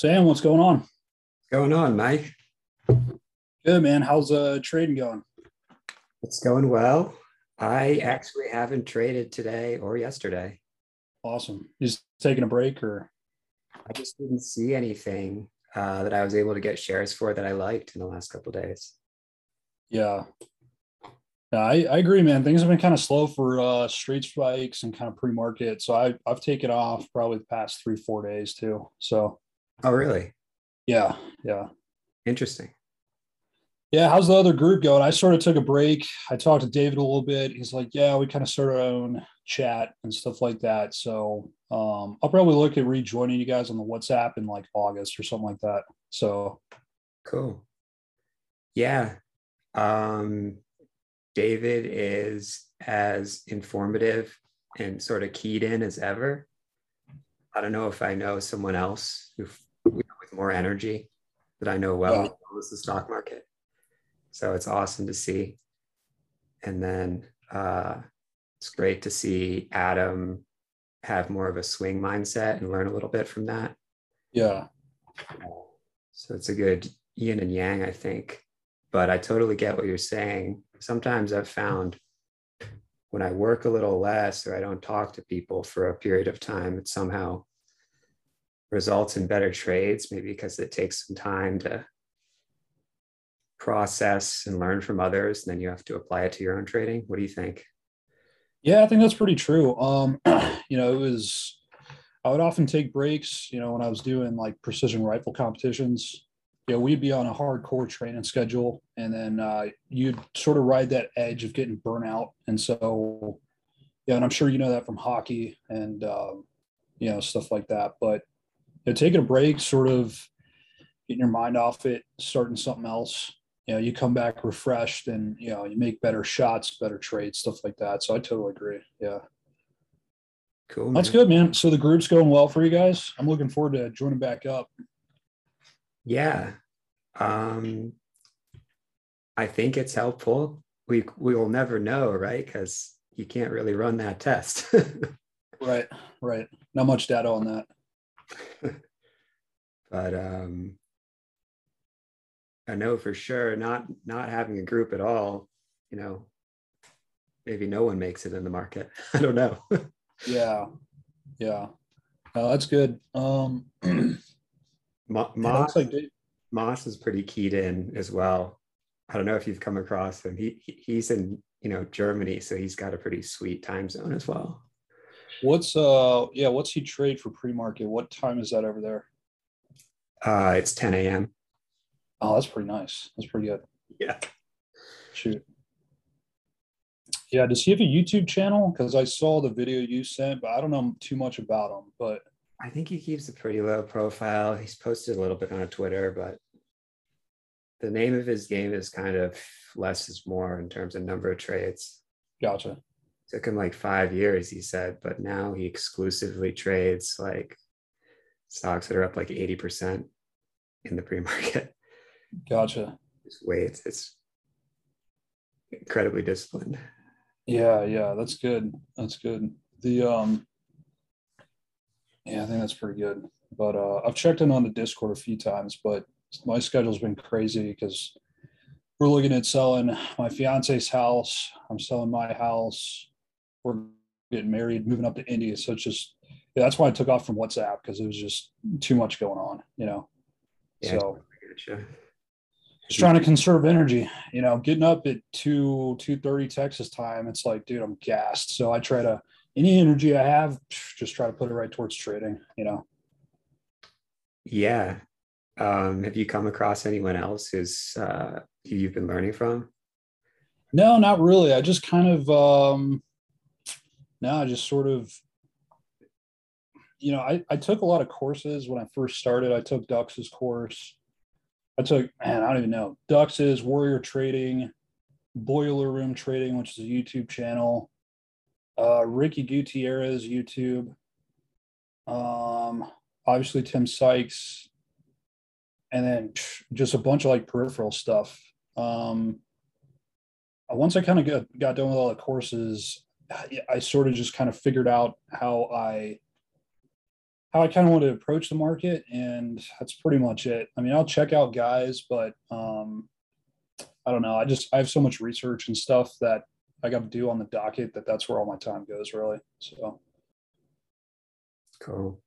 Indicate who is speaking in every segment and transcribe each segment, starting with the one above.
Speaker 1: Sam, what's going on? What's
Speaker 2: going on, Mike?
Speaker 1: Good, man. How's uh trading going?
Speaker 2: It's going well. I actually haven't traded today or yesterday.
Speaker 1: Awesome. Just taking a break or?
Speaker 2: I just didn't see anything uh, that I was able to get shares for that I liked in the last couple days.
Speaker 1: Yeah. Yeah, I, I agree, man. Things have been kind of slow for uh, straight spikes and kind of pre-market. So I, I've taken off probably the past three, four days too. So.
Speaker 2: Oh, really?
Speaker 1: Yeah. Yeah.
Speaker 2: Interesting.
Speaker 1: Yeah, how's the other group going? I sort of took a break. I talked to David a little bit. He's like, "Yeah, we kind of started our own chat and stuff like that." So um, I'll probably look at rejoining you guys on the WhatsApp in like August or something like that. So
Speaker 2: cool. Yeah, um, David is as informative and sort of keyed in as ever. I don't know if I know someone else who with more energy that I know well yeah. as the stock market. So it's awesome to see. And then uh, it's great to see Adam have more of a swing mindset and learn a little bit from that.
Speaker 1: Yeah.
Speaker 2: So it's a good yin and yang, I think. But I totally get what you're saying. Sometimes I've found when I work a little less or I don't talk to people for a period of time, it somehow results in better trades, maybe because it takes some time to process and learn from others and then you have to apply it to your own trading. What do you think?
Speaker 1: Yeah i think that's pretty true. Um you know it was i would often take breaks you know when i was doing like precision rifle competitions. You know we'd be on a hardcore training schedule and then uh, you'd sort of ride that edge of getting burnout and so yeah and i'm sure you know that from hockey and um, you know stuff like that. But you know, taking a break sort of getting your mind off it starting something else. You know you come back refreshed and you know you make better shots better trades stuff like that. So i totally agree. Yeah.
Speaker 2: Cool man.
Speaker 1: that's good man. So the group's going well for you guys? I'm looking forward to joining back up.
Speaker 2: Yeah. Um i think it's helpful. We we will never know right? Because you can't really run that test.
Speaker 1: Right right. Not much data on that
Speaker 2: but um I know for sure not not having a group at all, you know, maybe no one makes it in the market. I don't know.
Speaker 1: yeah. Yeah. that's good. Um
Speaker 2: Moss, like Moss is pretty keyed in as well. I don't know if you've come across him. He he's in, you know, Germany, so he's got a pretty sweet time zone as well.
Speaker 1: What's uh yeah, what's he trade for pre-market? What time is that over there?
Speaker 2: Uh it's 10 a.m.
Speaker 1: Oh, that's pretty nice. That's pretty good.
Speaker 2: Yeah.
Speaker 1: Shoot. Yeah, does he have a YouTube channel? Because I saw the video you sent, but I don't know too much about him. But
Speaker 2: I think he keeps a pretty low profile. He's posted a little bit on Twitter, but the name of his game is kind of less is more in terms of number of trades.
Speaker 1: Gotcha.
Speaker 2: Took him like five years, he said, but now he exclusively trades like stocks that are up like 80% in the pre-market.
Speaker 1: Gotcha.
Speaker 2: It's way it's, it's incredibly disciplined.
Speaker 1: Yeah, yeah, that's good. That's good. The um yeah, I think that's pretty good. But uh I've checked in on the Discord a few times, but my schedule's been crazy because we're looking at selling my fiance's house. I'm selling my house. We're getting married, moving up to Indiana. So it's just yeah, that's why I took off from WhatsApp because it was just too much going on, you know. Yeah, so just trying to conserve energy you know? Getting up at 2 2.30 texas time it's like dude i'm gassed. So i try to any energy i have just try to put it right towards trading you know?
Speaker 2: Yeah. Um, have you come across anyone else who's uh, who you've been learning from?
Speaker 1: No not really. I just kind of um no i just sort of you know I, I took a lot of courses when i first started i took dux's course I took, man, I don't even know. Dux's Warrior Trading, Boiler Room Trading, which is a YouTube channel. Uh, Ricky Gutierrez YouTube. Um, obviously Tim Sykes, and then just a bunch of like peripheral stuff. Um, once I kind of got, got done with all the courses, I, sort of just kind of figured out how I how I kind of want to approach the market, and that's pretty much it. I mean, I'll check out guys, but um, I don't know. I just I have so much research and stuff that I got to do on the docket that that's where all my time goes, really. So
Speaker 2: cool.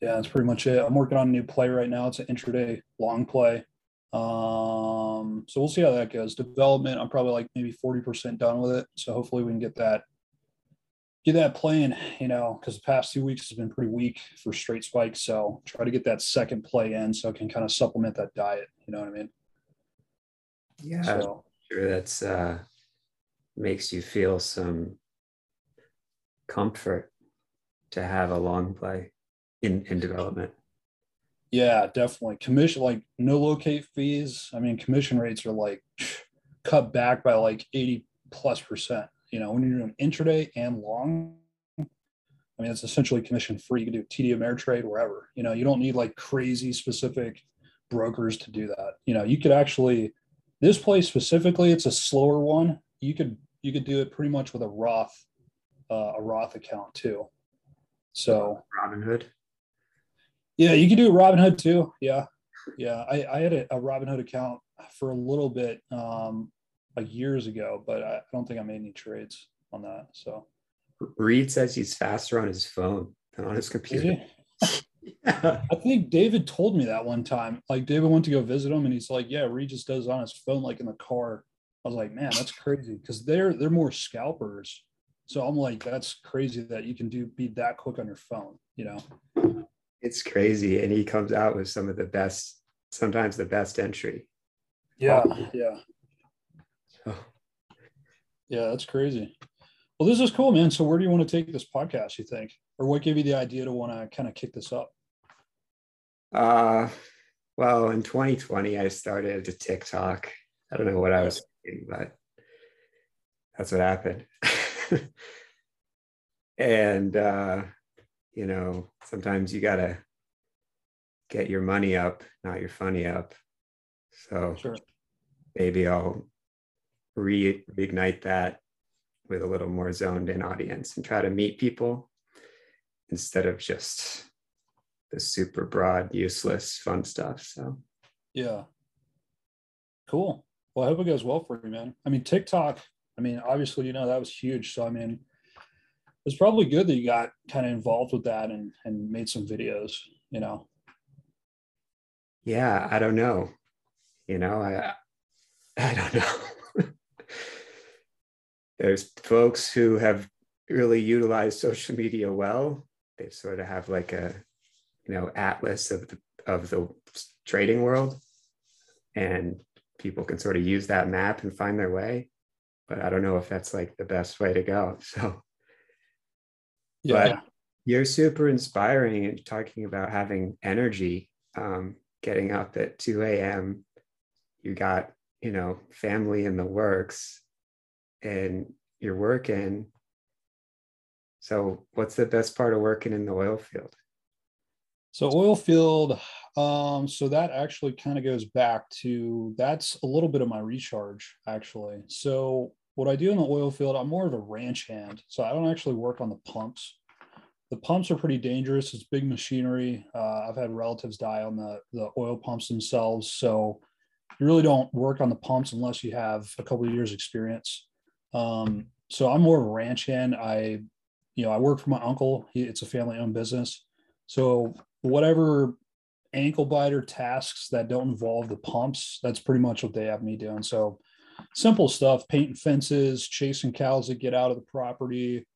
Speaker 1: Yeah, that's pretty much it. I'm working on a new play right now. It's an intraday long play. Um, so we'll see how that goes. Development, I'm probably like maybe 40% done with it. So hopefully we can get that get that playing, you know, because the past two weeks has been pretty weak for straight spikes. So try to get that second play in so I can kind of supplement that diet. You know what I mean?
Speaker 2: Yeah, so, sure. That's uh makes you feel some comfort to have a long play in in development.
Speaker 1: Yeah, definitely. Commission like no locate fees. I mean, commission rates are like cut back by like 80 plus percent you know, when you're doing intraday and long, I mean, it's essentially commission free. You can do TD Ameritrade wherever. You know, you don't need like crazy specific brokers to do that. You know, you could actually this place specifically, it's a slower one. You could you could do it pretty much with a Roth uh, a Roth account too. So
Speaker 2: Robinhood.
Speaker 1: Yeah, you could do Robinhood too. Yeah, yeah. I, I had a, a Robinhood account for a little bit. Um, like years ago, but I, don't think I made any trades on that. So
Speaker 2: Reed says he's faster on his phone than on his computer.
Speaker 1: yeah. I think David told me that one time. Like David went to go visit him and he's like, Yeah, Reed just does on his phone like in the car. I was like, man, that's crazy because they're they're more scalpers. So I'm like, that's crazy that you can do be that quick on your phone, you know.
Speaker 2: It's crazy. And he comes out with some of the best, sometimes the best entry.
Speaker 1: Yeah, oh. yeah. Yeah, that's crazy. Well, this is cool, man. So, where do you want to take this podcast? You think, or what gave you the idea to want to kind of kick this up?
Speaker 2: Uh, well, in 2020, I started a TikTok. I don't know what I was thinking, but that's what happened. and uh, you know, sometimes you gotta get your money up, not your funny up. So sure. maybe I'll re- reignite that with a little more zoned in audience and try to meet people instead of just the super broad, useless, fun stuff. So,
Speaker 1: yeah. Cool. Well, I hope it goes well for you, man. I mean, TikTok, I mean, obviously, you know, that was huge. So, I mean, it's probably good that you got kind of involved with that and, and made some videos, you know?
Speaker 2: Yeah, I don't know. You know, I, I don't know. There's folks who have really utilized social media well. They sort of have like a, you know, atlas of the of the trading world, and people can sort of use that map and find their way. But I don't know if that's like the best way to go. So, yeah. But you're super inspiring and talking about having energy, um, getting up at 2 a.m. You got, you know, family in the works and you're working. So, what's the best part of working in the oil field?
Speaker 1: So, oil field, um, so that actually kind of goes back to that's a little bit of my recharge, actually. So, what I do in the oil field, I'm more of a ranch hand. So, I don't actually work on the pumps. The pumps are pretty dangerous. It's big machinery. Uh, I've had relatives die on the, the oil pumps themselves. So, you really don't work on the pumps unless you have a couple of years experience. Um, so I'm more of a ranch hand. I, you know, I work for my uncle. He, it's a family owned business. So whatever ankle biter tasks that don't involve the pumps, that's pretty much what they have me doing. So simple stuff, painting fences, chasing cows that get out of the property,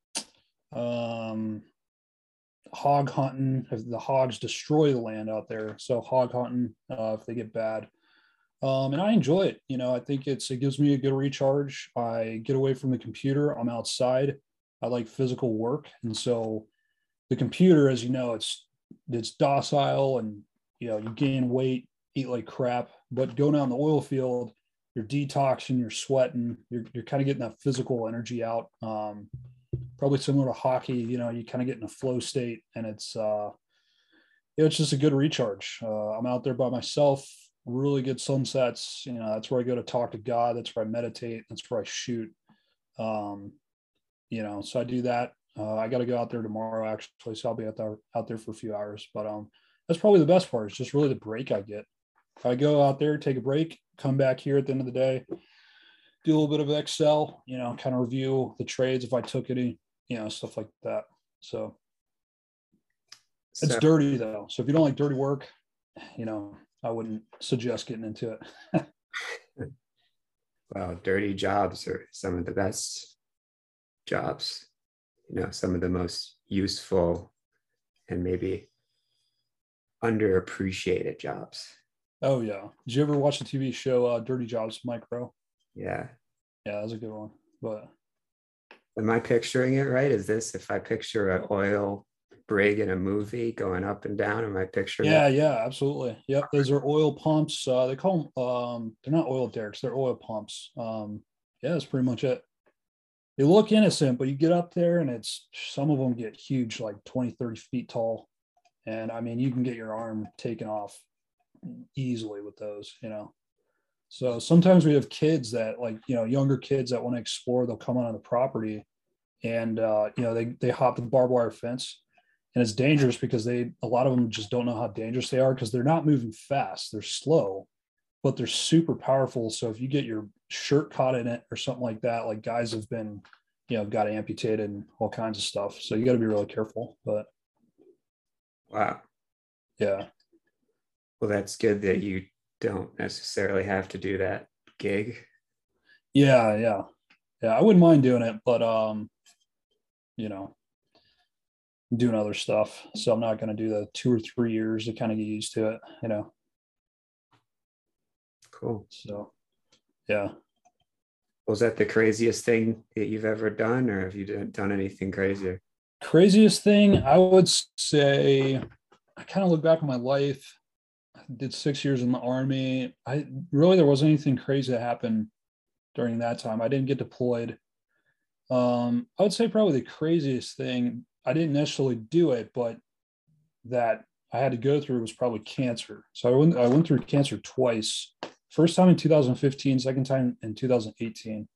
Speaker 1: um, hog hunting. If the hogs destroy the land out there, so hog hunting uh, if they get bad um, and I enjoy it. You know, I think it's it gives me a good recharge. I get away from the computer. I'm outside. I like physical work, and so the computer, as you know, it's it's docile, and you know you gain weight, eat like crap. But going out in the oil field, you're detoxing, you're sweating, you're you're kind of getting that physical energy out. Um, probably similar to hockey. You know, you kind of get in a flow state, and it's uh, it's just a good recharge. Uh, I'm out there by myself really good sunsets. You know, that's where I go to talk to God. That's where I meditate. That's where I shoot. Um, you know, so I do that. Uh, I got to go out there tomorrow actually, so I'll be out there out there for a few hours. But um, that's probably the best part. It's just really the break I get. I go out there, take a break, come back here at the end of the day, do a little bit of Excel, you know, kind of review the trades if I took any, you know, stuff like that. So it's so, dirty though. So if you don't like dirty work, you know, I wouldn't suggest getting into it.
Speaker 2: well, dirty jobs are some of the best jobs, you know, some of the most useful and maybe underappreciated jobs.
Speaker 1: Oh yeah. Did you ever watch the TV show uh, Dirty Jobs, Mike Rowe?
Speaker 2: Yeah.
Speaker 1: Yeah, that's a good one. But
Speaker 2: am I picturing it right? Is this if I picture an oil brig in a movie going up and down? Am I picturing?
Speaker 1: Yeah, yeah, absolutely. Yep, those are oil pumps. Uh, they call them. Um, they're not oil derricks. They're oil pumps. Um, yeah, that's pretty much it. They look innocent, but you get up there and it's some of them get huge, like 20, 30 feet tall. And I mean, you can get your arm taken off easily with those, you know. So sometimes we have kids that like, you know, younger kids that want to explore, they'll come on the property and uh, you know, they they hop the barbed wire fence and it's dangerous because they a lot of them just don't know how dangerous they are because they're not moving fast, they're slow, but they're super powerful. So if you get your shirt caught in it or something like that, like guys have been, you know, got amputated and all kinds of stuff. So you got to be really careful. But
Speaker 2: wow.
Speaker 1: Yeah.
Speaker 2: Well, that's good that you don't necessarily have to do that gig.
Speaker 1: Yeah, yeah. Yeah, I wouldn't mind doing it, but um, you know, doing other stuff. So I'm not going to do the two or three years to kind of get used to it, you know.
Speaker 2: Cool.
Speaker 1: So, yeah.
Speaker 2: Was that the craziest thing that you've ever done, or have you done anything crazier?
Speaker 1: Craziest thing, I would say, I kind of look back on my life I did six years in the army. I really there wasn't anything crazy that happened during that time. I didn't get deployed. Um, I would say probably the craziest thing. I didn't necessarily do it, but that I had to go through was probably cancer. So I went I went through cancer twice. First time in 2015, second time in 2018,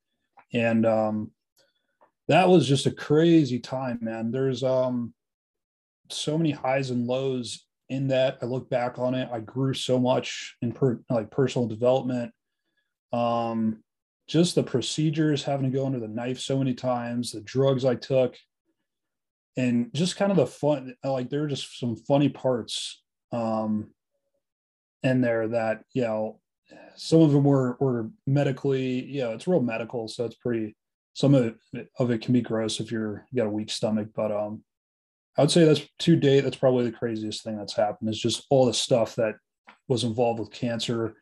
Speaker 1: and um, that was just a crazy time, man. There's um so many highs and lows in that. I look back on it. I grew so much in per, like personal development. Um, just the procedures, having to go under the knife so many times, the drugs I took, and just kind of the fun. Like there were just some funny parts um, in there that you know some of them were were medically you know it's real medical, so it's pretty. Some of it, of it can be gross if you're you got a weak stomach, but um, I would say that's to date, that's probably the craziest thing that's happened is just all the stuff that was involved with cancer,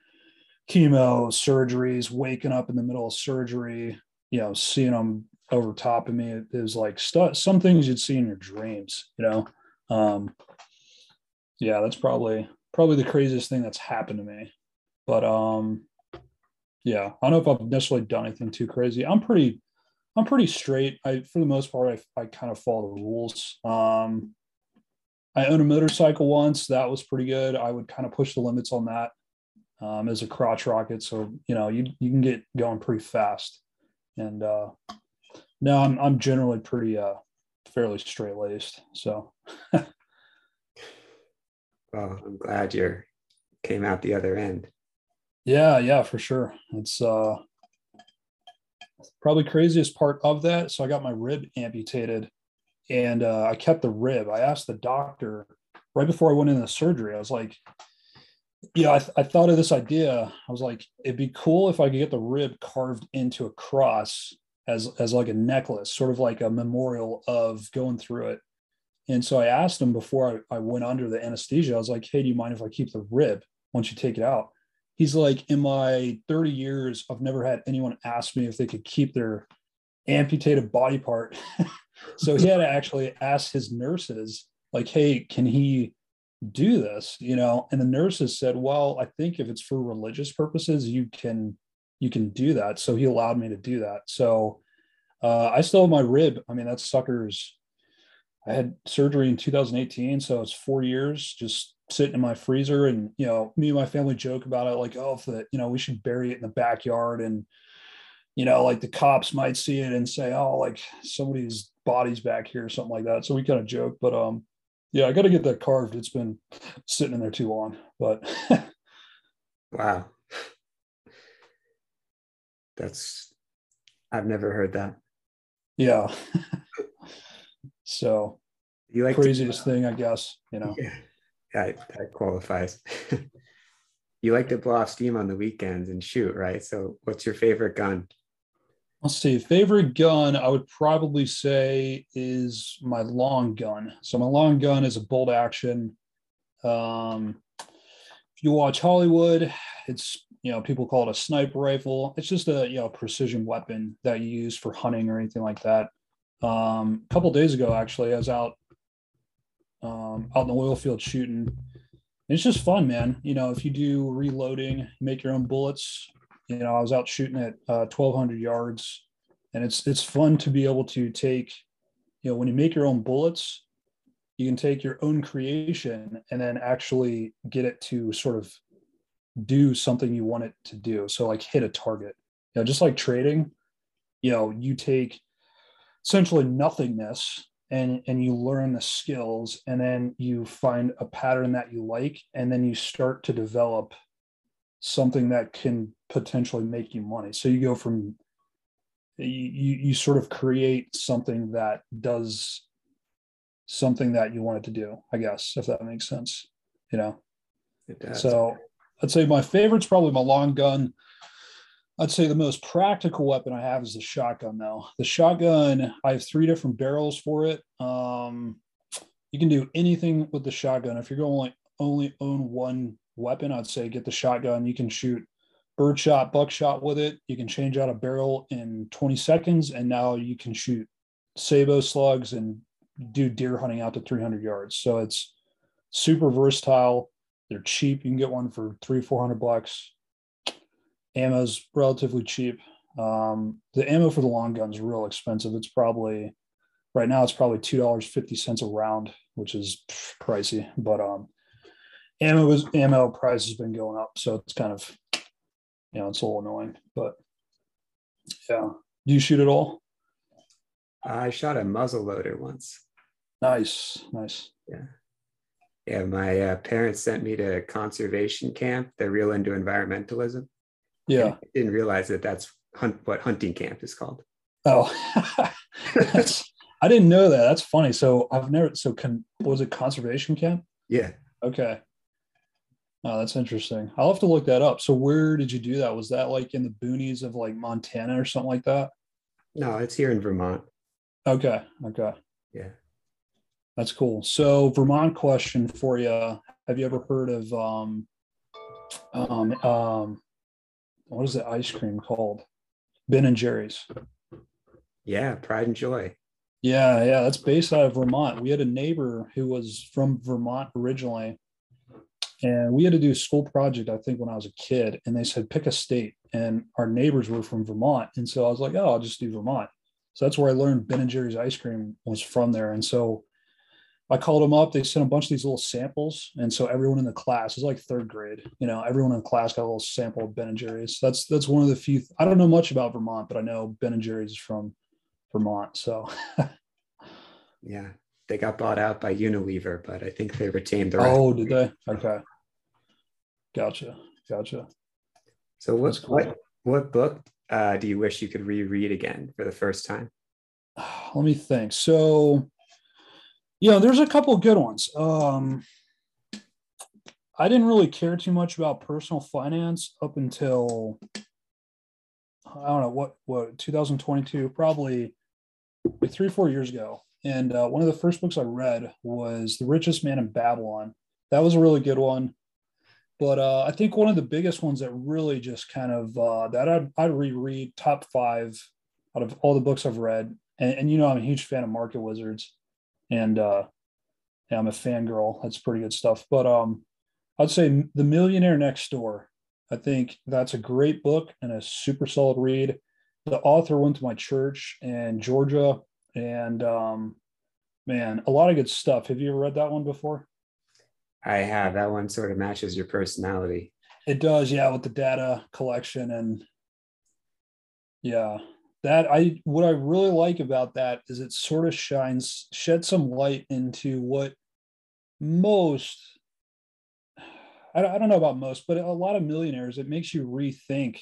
Speaker 1: chemo, surgeries, waking up in the middle of surgery, you know, seeing them over top of me. It was like stuff, some things you'd see in your dreams, you know? Um, yeah, that's probably, probably the craziest thing that's happened to me. But, um, yeah, I don't know if I've necessarily done anything too crazy. I'm pretty, I'm pretty straight. I, for the most part, I, I kind of follow the rules. Um, I own a motorcycle once. That was pretty good. I would kind of push the limits on that um, as a crotch rocket. So, you know, you, you can get going pretty fast. And uh, no, I'm, I'm generally pretty uh, fairly straight laced. So,
Speaker 2: well, I'm glad you came out the other end.
Speaker 1: Yeah, yeah, for sure. It's uh probably craziest part of that. So I got my rib amputated and uh, I kept the rib. I asked the doctor right before I went into the surgery, I was like, yeah, I, th- I thought of this idea. I was like, it'd be cool if I could get the rib carved into a cross as, as like a necklace, sort of like a memorial of going through it. And so I asked him before I, I went under the anesthesia, I was like, hey, do you mind if I keep the rib once you take it out? he's like, in my 30 years, I've never had anyone ask me if they could keep their amputated body part. so he had to actually ask his nurses, like, hey, can he do this? You know, and the nurses said, well, I think if it's for religious purposes, you can you can do that. So he allowed me to do that. So uh, I still have my rib. I mean, that sucker's I had surgery in 2018, so it's four years just sitting in my freezer and you know me and my family joke about it like oh if the you know we should bury it in the backyard and you know, like the cops might see it and say, "Oh, like somebody's body's back here," or something like that. So we kind of joke, but um, yeah, I got to get that carved. It's been sitting in there too long, but
Speaker 2: wow, that's I've never heard that.
Speaker 1: Yeah. so
Speaker 2: you like
Speaker 1: craziest to, thing, I guess. You know.
Speaker 2: Yeah, that, that qualifies. you like to blow off steam on the weekends and shoot, right? So, what's your favorite gun?
Speaker 1: Let's see. Favorite gun, I would probably say is my long gun. So my long gun is a bolt action. Um, if you watch Hollywood, it's you know people call it a sniper rifle. It's just a you know precision weapon that you use for hunting or anything like that. Um, a couple days ago, actually, I was out um, out in the oil field shooting. It's just fun, man. You know, if you do reloading, make your own bullets, you know, I was out shooting at uh, 1200 yards and it's, it's fun to be able to take, you know, when you make your own bullets, you can take your own creation and then actually get it to sort of do something you want it to do. So like hit a target, you know, just like trading, you know, you take essentially nothingness and and you learn the skills and then you find a pattern that you like and then you start to develop something that can potentially make you money. So you go from you you sort of create something that does something that you want it to do, I guess, if that makes sense. You know. It does. So I'd say my favorite's probably my long gun. I'd say the most practical weapon I have is the shotgun, though. The shotgun, I have three different barrels for it. Um, you can do anything with the shotgun. If you're going to only own one weapon, I'd say get the shotgun. You can shoot birdshot, buckshot with it. You can change out a barrel in 20 seconds, and now you can shoot sabot slugs and do deer hunting out to 300 yards. So it's super versatile. They're cheap. You can get one for three, 400 bucks. Ammo's relatively cheap. Um, the ammo for the long gun is real expensive. It's probably right now it's probably two dollars fifty cents a round, which is pricey. But um, ammo is ammo price has been going up, so it's kind of you know it's a little annoying. But yeah, do you shoot at all?
Speaker 2: I shot a muzzle loader once.
Speaker 1: Nice, nice.
Speaker 2: Yeah, yeah. My uh, parents sent me to conservation camp. They're real into environmentalism.
Speaker 1: Yeah, I
Speaker 2: didn't realize that that's hunt, what hunting camp is called.
Speaker 1: Oh, that's I didn't know that. That's funny. So I've never. So con, was it conservation camp?
Speaker 2: Yeah.
Speaker 1: Okay. Oh, that's interesting. I'll have to look that up. So where did you do that? Was that like in the boonies of like Montana or something like that?
Speaker 2: No, it's here in Vermont.
Speaker 1: Okay. Okay.
Speaker 2: Yeah.
Speaker 1: That's cool. So Vermont question for you. Have you ever heard of um um um what is the ice cream called? Ben and Jerry's.
Speaker 2: Yeah, pride and joy.
Speaker 1: Yeah, yeah, that's based out of Vermont. We had a neighbor who was from Vermont originally and we had to do a school project, I think, when I was a kid. And they said, pick a state. And our neighbors were from Vermont. And so I was like, oh, I'll just do Vermont. So that's where I learned Ben and Jerry's ice cream was from there. And so I called them up. They sent a bunch of these little samples. And so everyone in the class is like third grade, you know, everyone in the class got a little sample of Ben and Jerry's. That's that's one of the few I don't know much about Vermont, but I know Ben and Jerry's is from Vermont. So
Speaker 2: yeah they got bought out by Unilever, but I think they retained the.
Speaker 1: Oh, did they? Okay. Gotcha. Gotcha.
Speaker 2: So what cool. what what book uh, do you wish you could reread again for the first time?
Speaker 1: Let me think. So, you know, there's a couple good ones. Um, I didn't really care too much about personal finance up until I don't know what what 2022, probably like three four years ago. And uh, one of the first books I read was The Richest Man in Babylon. That was a really good one. But uh, I think one of the biggest ones that really just kind of uh, that I'd, I'd reread top five out of all the books I've read. And, and you know, I'm a huge fan of Market Wizards, and uh, yeah, I'm a fangirl. That's pretty good stuff. But um, I'd say The Millionaire Next Door. I think that's a great book and a super solid read. The author went to my church in Georgia and um, man, a lot of good stuff. Have you ever read that one before?
Speaker 2: I have. That one sort of matches your personality.
Speaker 1: It does, yeah, with the data collection and Yeah. That I what I really like about that is it sort of shines shed some light into what most I don't, know about most, but a lot of millionaires, it makes you rethink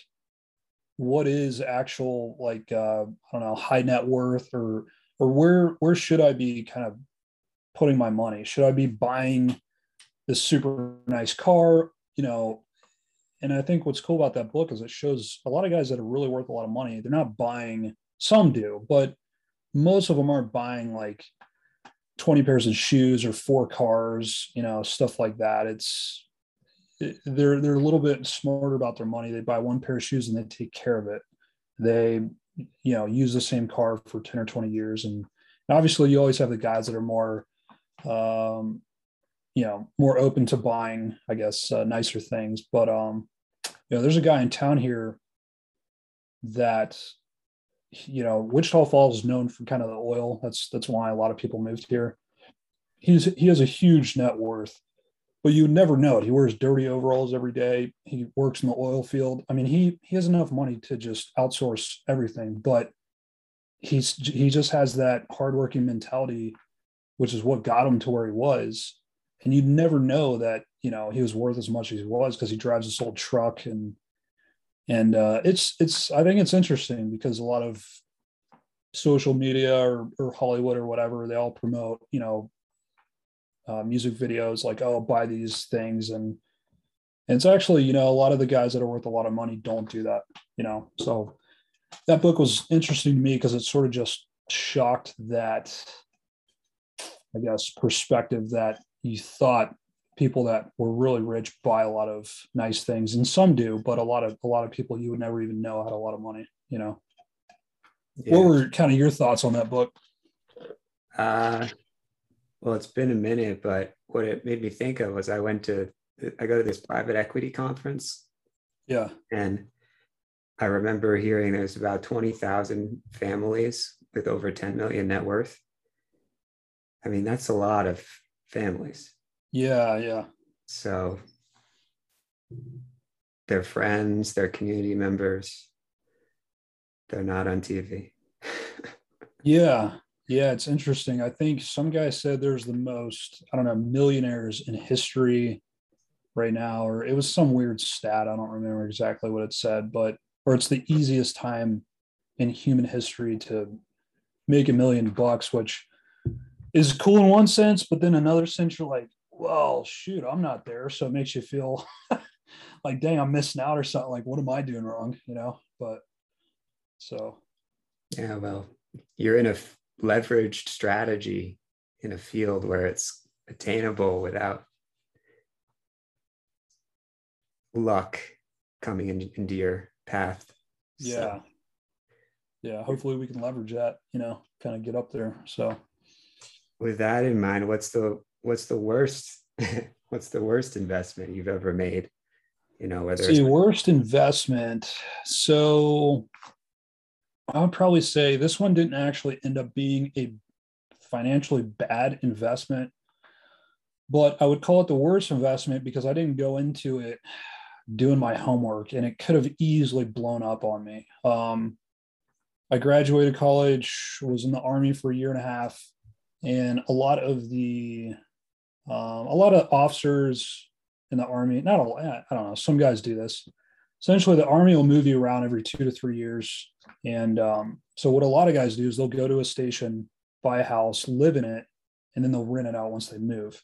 Speaker 1: what is actual like uh, I don't know high net worth or or where where should I be kind of putting my money? Should I be buying this super nice car? You know, and I think what's cool about that book is it shows a lot of guys that are really worth a lot of money. They're not buying. Some do, but most of them aren't buying like 20 pairs of shoes or four cars, you know, stuff like that. It's they're they're a little bit smarter about their money. They buy one pair of shoes and they take care of it. They you know use the same car for 10 or 20 years and obviously you always have the guys that are more um you know more open to buying i guess uh, nicer things but um you know there's a guy in town here that you know wichita falls is known for kind of the oil that's that's why a lot of people moved here he's he has a huge net worth but you never know it. He wears dirty overalls every day. He works in the oil field. I mean, he he has enough money to just outsource everything, but he's he just has that hardworking mentality, which is what got him to where he was. And you'd never know that you know he was worth as much as he was because he drives this old truck and and uh, it's it's I think it's interesting because a lot of social media or, or Hollywood or whatever they all promote you know uh, music videos like oh buy these things. And and it's actually you know a lot of the guys that are worth a lot of money don't do that you know? So that book was interesting to me because it sort of just shocked that i guess perspective that you thought people that were really rich buy a lot of nice things and some do but a lot of a lot of people you would never even know had a lot of money you know yeah. what were kind of your thoughts on that book
Speaker 2: uh well, it's been a minute, but what it made me think of was I went to I go to this private equity conference.
Speaker 1: Yeah.
Speaker 2: And I remember hearing there's about 20,000 families with over 10 million net worth. I mean, that's a lot of families.
Speaker 1: Yeah, yeah.
Speaker 2: So their friends, their community members, they're not on TV.
Speaker 1: yeah. Yeah, it's interesting. I think some guy said there's the most, I don't know, millionaires in history right now, or it was some weird stat. I don't remember exactly what it said, but, or it's the easiest time in human history to make a million bucks, which is cool in one sense, but then another sense, you're like, well, shoot, I'm not there. So it makes you feel like, dang, I'm missing out or something. Like, what am I doing wrong? You know, but so.
Speaker 2: Yeah, well, you're in a leveraged strategy in a field where it's attainable without luck coming in, into your path.
Speaker 1: Yeah. So. Yeah. Hopefully we can leverage that, you know, kind of get up there. So
Speaker 2: with that in mind, what's the what's the worst what's the worst investment you've ever made? You know, whether
Speaker 1: the worst investment. So I would probably say this one didn't actually end up being a financially bad investment, but I would call it the worst investment because I didn't go into it doing my homework and it could have easily blown up on me. Um, I graduated college, was in the army for a year and a half, and a lot of the um, a lot of officers in the army, not a lot, I don't know, some guys do this essentially the army will move you around every two to three years. And um, so what a lot of guys do is they'll go to a station, buy a house, live in it, and then they'll rent it out once they move.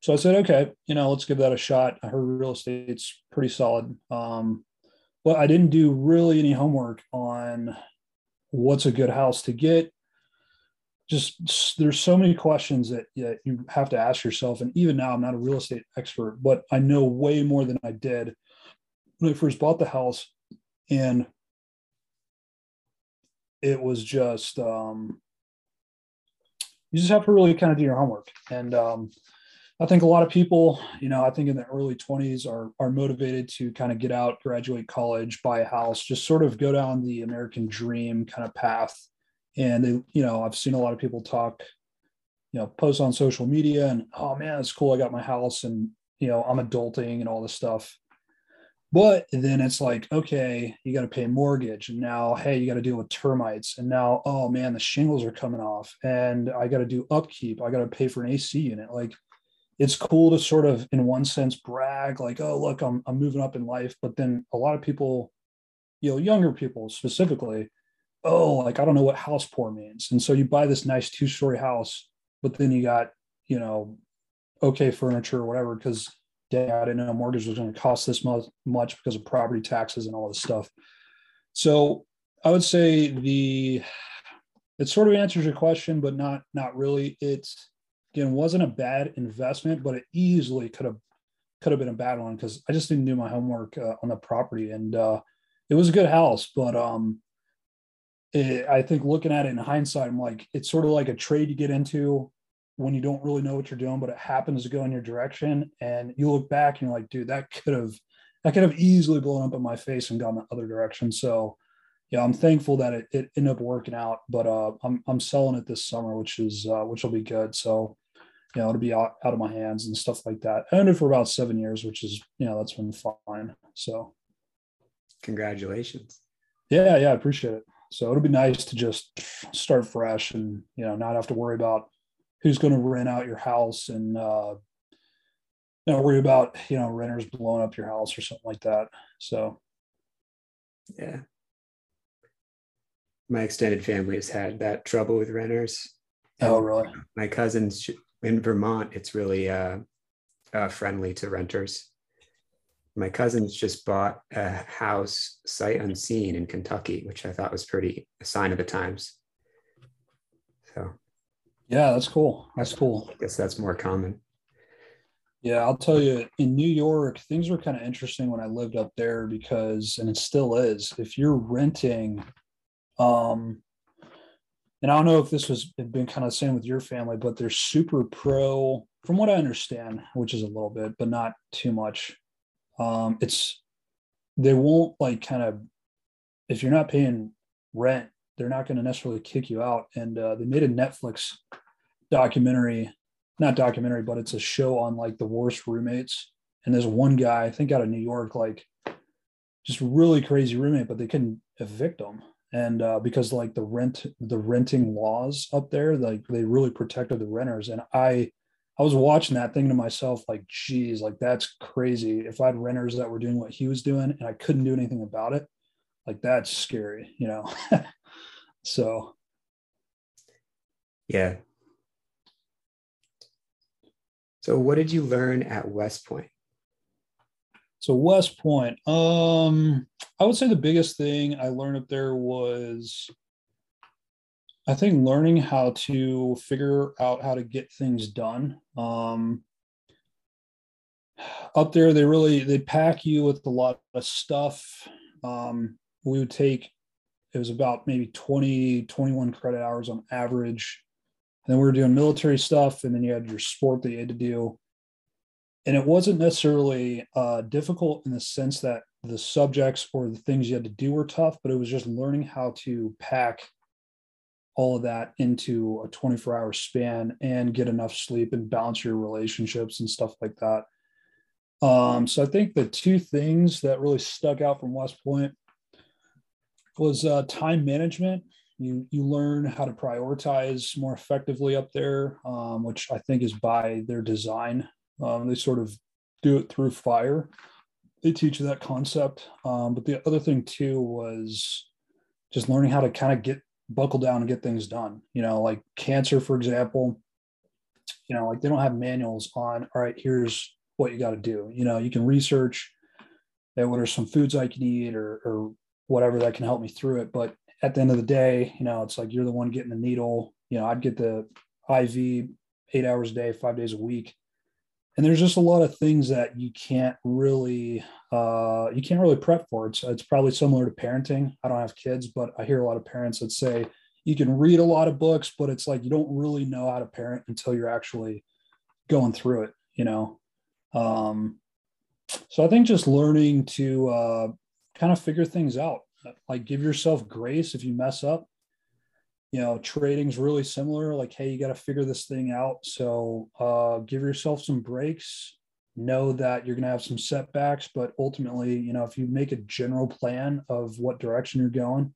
Speaker 1: So I said, okay, you know, let's give that a shot. I heard real estate's pretty solid. Um, but I didn't do really any homework on what's a good house to get. Just there's so many questions that, that you have to ask yourself. And even now, I'm not a real estate expert, but I know way more than I did when I first bought the house, and it was just um, you just have to really kind of do your homework. And um, I think a lot of people, you know, I think in the early 20s are are motivated to kind of get out, graduate college, buy a house, just sort of go down the American dream kind of path. And they, you know, I've seen a lot of people talk, you know, post on social media and oh man, it's cool. I got my house and you know, I'm adulting and all this stuff But then it's like, okay, you got to pay mortgage. And now, hey, you got to deal with termites. And now, oh man, the shingles are coming off. And I got to do upkeep. I got to pay for an AC unit. Like it's cool to sort of, in one sense, brag, like, oh, look, I'm, I'm moving up in life. But then a lot of people, you know, younger people specifically, oh, like I don't know what house poor means. And so you buy this nice two story house, but then you got, you know, okay furniture or whatever, because dad, I didn't know mortgage was going to cost this much because of property taxes and all this stuff. So I would say the it sort of answers your question, but not not really. It's again wasn't a bad investment, but it easily could have could have been a bad one because I just didn't do my homework uh, on the property, and uh, it was a good house, but um, it, I think looking at it in hindsight, I'm like it's sort of like a trade you get into when you don't really know what you're doing, but it happens to go in your direction. And you look back and you're like, dude, that could have that could have easily blown up in my face and gone the other direction. So yeah, I'm thankful that it, it ended up working out, but uh, I'm I'm selling it this summer, which is uh, which will be good. So you know, it'll be out, out of my hands and stuff like that. I owned it for about seven years, which is you know that's been fine. So
Speaker 2: congratulations.
Speaker 1: Yeah, yeah, I appreciate it. So it'll be nice to just start fresh and you know not have to worry about who's going to rent out your house and uh, not worry about you know renters blowing up your house or something like that. So,
Speaker 2: yeah, my extended family has had that trouble with renters.
Speaker 1: Oh, really?
Speaker 2: My cousins in Vermont, it's really uh, uh, friendly to renters. My cousins just bought a house sight unseen in Kentucky, which I thought was pretty a sign of the times. So
Speaker 1: yeah, that's cool. That's cool.
Speaker 2: I guess that's more common.
Speaker 1: Yeah, I'll tell you, in New York, things were kind of interesting when I lived up there because, and it still is, if you're renting, um, and I don't know if this was been kind of the same with your family, but they're super pro, from what I understand, which is a little bit, but not too much. Um, it's they won't like kind of if you're not paying rent, they're not going to necessarily kick you out. And uh, they made a Netflix documentary, not documentary, but it's a show on like the worst roommates. And there's one guy, I think out of New York, like just really crazy roommate, but they couldn't evict him. And uh, because like the rent, the renting laws up there, like they really protected the renters. And I, I was watching that thing to myself, like, geez, like that's crazy. If I had renters that were doing what he was doing and I couldn't do anything about it, like that's scary, you know? So,
Speaker 2: yeah. So, what did you learn at West Point?
Speaker 1: So West Point, um, I would say the biggest thing I learned up there was, I think, learning how to figure out how to get things done. Um, up there, they really they pack you with a lot of stuff. Um, we would take it was about maybe 20 21 credit hours on average and then we were doing military stuff and then you had your sport that you had to do and it wasn't necessarily uh, difficult in the sense that the subjects or the things you had to do were tough but it was just learning how to pack all of that into a 24 hour span and get enough sleep and balance your relationships and stuff like that um, so i think the two things that really stuck out from west point was uh, time management. You you learn how to prioritize more effectively up there, um, which I think is by their design. Um, they sort of do it through fire. They teach you that concept. Um, but the other thing too was just learning how to kind of get buckle down and get things done. You know, like cancer, for example. You know, like they don't have manuals on. All right, here's what you got to do. You know, you can research. what are some foods I can eat, or, or whatever that can help me through it. But at the end of the day, you know, it's like you're the one getting the needle. You know, I'd get the IV eight hours a day, five days a week. And there's just a lot of things that you can't really uh, you can't really prep for. It's it's probably similar to parenting. I don't have kids, but I hear a lot of parents that say you can read a lot of books, but it's like you don't really know how to parent until you're actually going through it, you know. Um, so I think just learning to uh, kind of figure things out. Like give yourself grace if you mess up. You know, trading's really similar. Like, hey, you got to figure this thing out. So uh, give yourself some breaks. know that you're going to have some setbacks, but ultimately, you know, if you make a general plan of what direction you're going,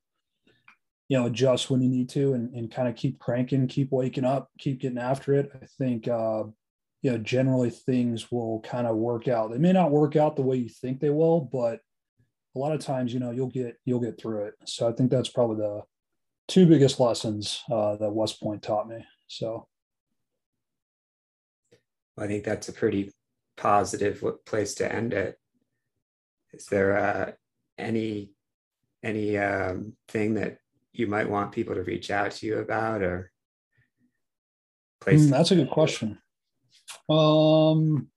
Speaker 1: you know, adjust when you need to and, and kind of keep cranking, keep waking up, keep getting after it. I think, uh, you know, generally things will kind of work out. They may not work out the way you think they will, but a lot of times, you know, you'll get, you'll get through it. So I think that's probably the two biggest lessons uh, that West Point taught me. So
Speaker 2: I think that's a pretty positive place to end it. Is there uh, any any um, thing that you might want people to reach out to you about or
Speaker 1: place? Mm, that's a good question. Um,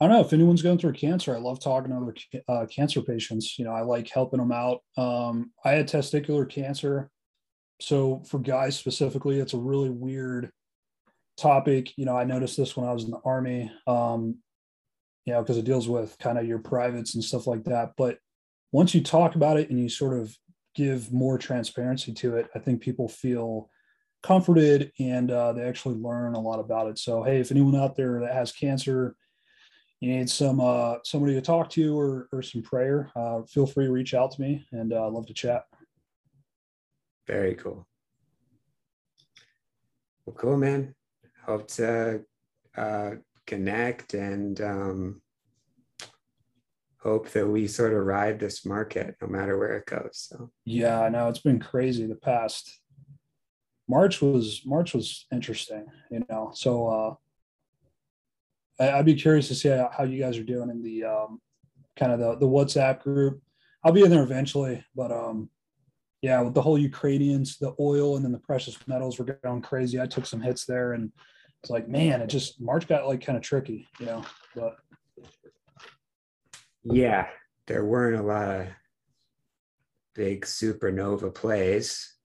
Speaker 1: I don't know if anyone's going through cancer. I love talking to other uh, cancer patients. You know, I like helping them out. Um, I had testicular cancer, so for guys specifically, it's a really weird topic. You know, I noticed this when I was in the army. Um, you know, because it deals with kind of your privates and stuff like that. But once you talk about it and you sort of give more transparency to it, I think people feel comforted and uh, they actually learn a lot about it. So, hey, if anyone out there that has cancer, you need some uh, somebody to talk to or, or some prayer, uh, feel free to reach out to me and uh, love to chat.
Speaker 2: Very cool. Well, cool, man. Hope to uh, connect and um, hope that we sort of ride this market no matter where it goes. So
Speaker 1: yeah, no, it's been crazy. The past March was March was interesting, you know. So uh, I, would be curious to see how, how, you guys are doing in the um, kind of the the WhatsApp group. I'll be in there eventually, but um, yeah, with the whole Ukrainians, the oil, and then the precious metals were going crazy. I took some hits there, and it's like, man, it just March got like kind of tricky, you know. But
Speaker 2: yeah, there weren't a lot of big supernova plays.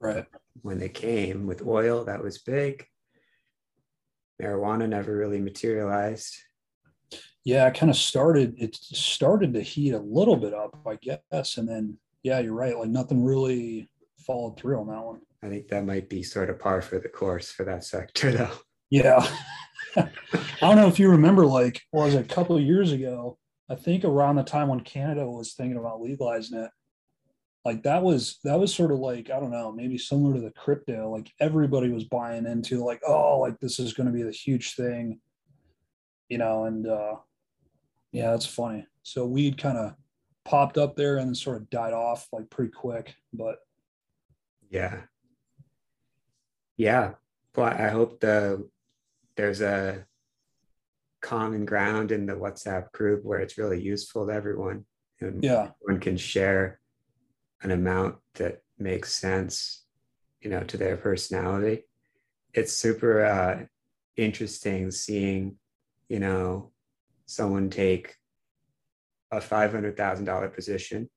Speaker 1: Right.
Speaker 2: When they came with oil, that was big. Marijuana never really materialized.
Speaker 1: Yeah, it kind of started, it started to heat a little bit up, I guess. And then, yeah, you're right. Like nothing really followed through on that one.
Speaker 2: I think that might be sort of par for the course for that sector, though.
Speaker 1: Yeah. I don't know if you remember, like, was it a couple of years ago? I think around the time when Canada was thinking about legalizing it, like that was that was sort of like I don't know, maybe similar to the crypto. Like everybody was buying into like, oh, like this is going to be the huge thing, you know. And uh, yeah, that's funny. So weed kind of popped up there and sort of died off like pretty quick, but
Speaker 2: yeah, yeah. Well, I hope the there's a common ground in the WhatsApp group where it's really useful to everyone. And
Speaker 1: yeah.
Speaker 2: everyone can share an amount that makes sense, you know, to their personality. It's super uh, interesting seeing, you know, someone take a five hundred thousand dollar position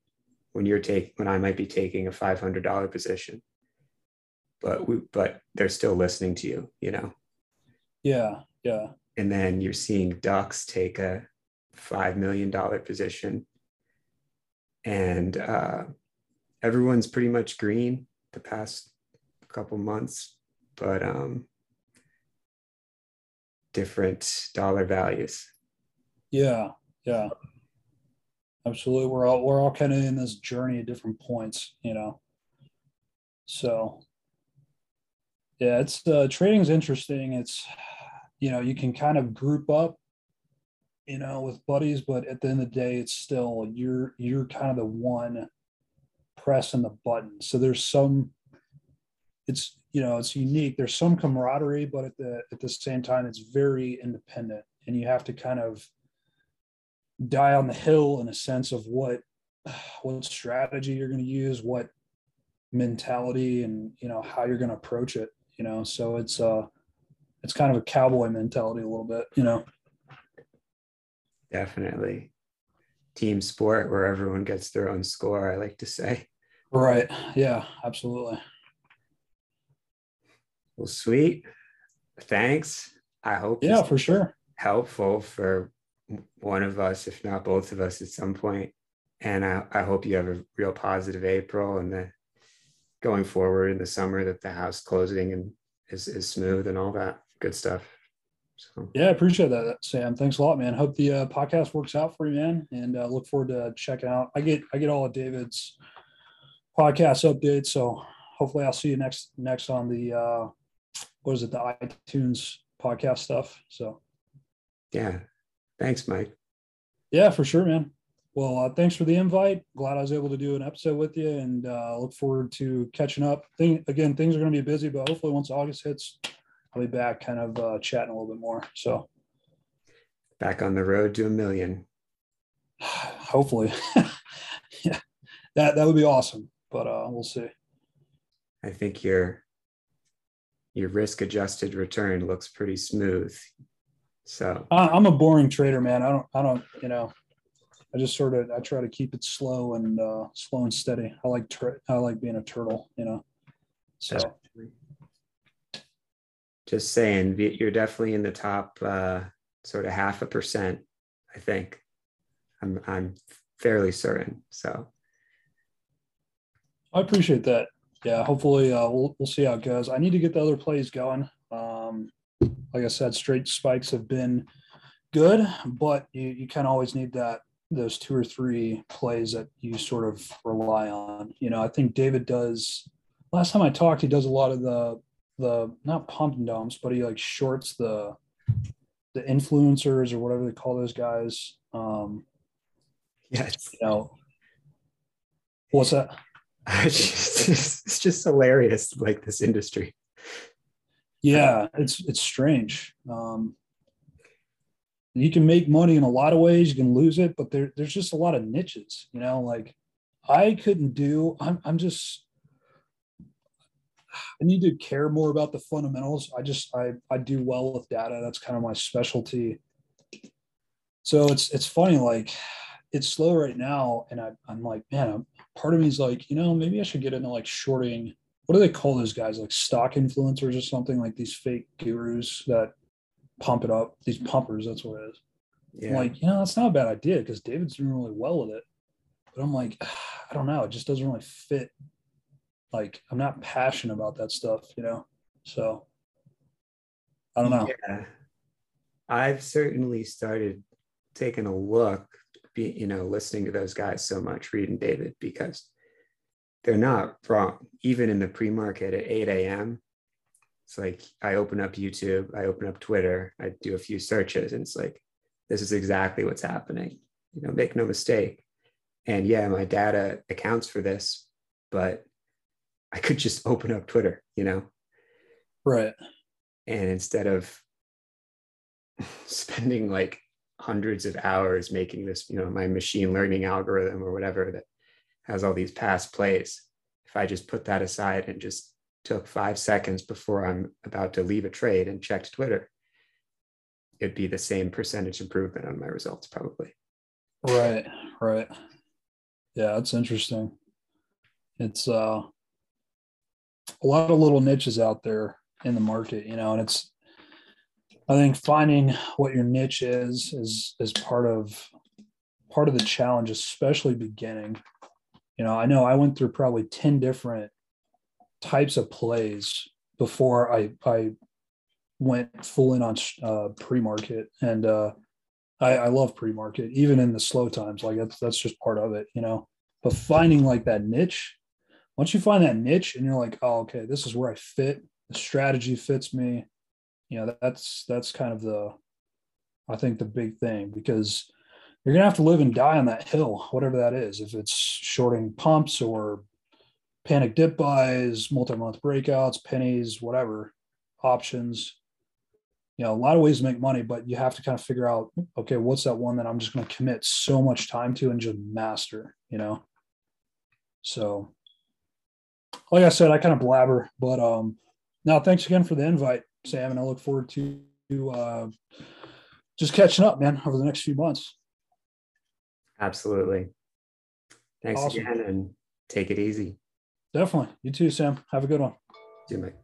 Speaker 2: when you're taking when I might be taking a five hundred dollar position, but we, but they're still listening to you, you know.
Speaker 1: Yeah, yeah.
Speaker 2: And then you're seeing Dux take a $5 million position. And uh, everyone's pretty much green the past couple months, but um, different dollar values.
Speaker 1: Yeah, yeah. Absolutely. We're all we're all kind of in this journey at different points, you know. So yeah, it's uh trading is interesting. It's you know you can kind of group up you know with buddies but at the end of the day it's still you're you're kind of the one pressing the button so there's some it's you know it's unique there's some camaraderie but at the at the same time it's very independent and you have to kind of die on the hill in a sense of what what strategy you're going to use what mentality and you know how you're going to approach it you know so it's uh it's kind of a cowboy mentality a little bit, you know.
Speaker 2: Definitely. Team sport where everyone gets their own score, I like to say.
Speaker 1: Right. Yeah, absolutely.
Speaker 2: Well, sweet. Thanks. I hope
Speaker 1: Yeah, for sure.
Speaker 2: Helpful for one of us, if not both of us at some point. And I, I hope you have a real positive April and the going forward in the summer that the house closing and is, is smooth and all that good stuff. So
Speaker 1: Yeah, I appreciate that, Sam. Thanks a lot, man. Hope the uh, podcast works out for you, man, and uh, look forward to checking out. I get I get all of David's podcast updates, so hopefully I'll see you next next on the uh, what is it, the iTunes podcast stuff. So
Speaker 2: yeah, thanks, Mike.
Speaker 1: yeah, for sure, man. Well, uh, thanks for the invite. Glad I was able to do an episode with you, and uh, look forward to catching up. Thing again, things are going to be busy, but hopefully once August hits, I'll be back, kind of uh, chatting a little bit more. So
Speaker 2: Back on the road to a million.
Speaker 1: hopefully, yeah, that that would be awesome. But uh, we'll see.
Speaker 2: I think your your risk adjusted return looks pretty smooth. So
Speaker 1: I'm a boring trader, man. I don't, I don't, you know, I just sort of, I try to keep it slow and uh, slow and steady. I like, I like being a turtle, you know. So
Speaker 2: just saying, you're definitely in the top uh, sort of half a percent. I think I'm I'm fairly certain. So
Speaker 1: I appreciate that. Yeah, hopefully uh, we'll we'll see how it goes. I need to get the other plays going. Um, like I said, straight spikes have been good, but you, you kind of always need that those two or three plays that you sort of rely on. You know, I think David does. Last time I talked, he does a lot of the the not pump and dumps, but he like shorts the the influencers or whatever they call those guys. Um,
Speaker 2: yes,
Speaker 1: you know, what's that?
Speaker 2: it's just, it's just hilarious, like this industry.
Speaker 1: Yeah, it's it's strange. Um, you can make money in a lot of ways. You can lose it, but there, there's just a lot of niches. You know, like I couldn't do. I'm I'm just. I need to care more about the fundamentals. I just I I do well with data. That's kind of my specialty. So it's it's funny like it's slow right now, and I, I'm like, man, I'm, part of me is like, you know, maybe I should get into like shorting. What do they call those guys? Like stock influencers or something? Like these fake gurus that pump it up. These pumpers. That's what it is.
Speaker 2: Yeah.
Speaker 1: I'm like, you know, that's not a bad idea because David's doing really well with it. But I'm like, I don't know. It just doesn't really fit. Like, I'm not passionate about that stuff, you know? So I don't know.
Speaker 2: Yeah. I've certainly started taking a look, be, you know, listening to those guys so much, reading David, because they're not wrong. Even in the pre market at 8 a.m., it's like I open up YouTube, I open up Twitter, I do a few searches, and it's like, this is exactly what's happening. You know, make no mistake. And yeah, my data accounts for this, but I could just open up Twitter, you know?
Speaker 1: Right.
Speaker 2: And instead of spending like hundreds of hours making this, you know, my machine learning algorithm or whatever that has all these past plays, if I just put that aside and just took five seconds before I'm about to leave a trade and checked Twitter, it'd be the same percentage improvement on my results, probably.
Speaker 1: Right. Right. Yeah, that's interesting. It's uh, a lot of little niches out there in the market, you know, and it's, I think finding what your niche is is is part of part of the challenge, especially beginning. You know, I know I went through probably 10 different types of plays before I I went full in on uh, pre-market. And uh, I, I love pre-market even in the slow times like that's that's just part of it you know? But finding like that niche once you find that niche and you're like oh okay this is where I fit the strategy fits me you know that's that's kind of the I think the big thing because you're gonna have to live and die on that hill whatever that is if it's shorting pumps or panic dip buys, multi-month breakouts, pennies, whatever options. You know, a lot of ways to make money, but you have to kind of figure out, okay, what's that one that I'm just going to commit so much time to and just master, you know? So, like I said, I kind of blabber, but um, now thanks again for the invite, Sam, and I look forward to uh, just catching up, man, over the next few months.
Speaker 2: Absolutely. Thanks awesome. again, and take it easy.
Speaker 1: Definitely. You too, Sam. Have a good one.
Speaker 2: See you, mate.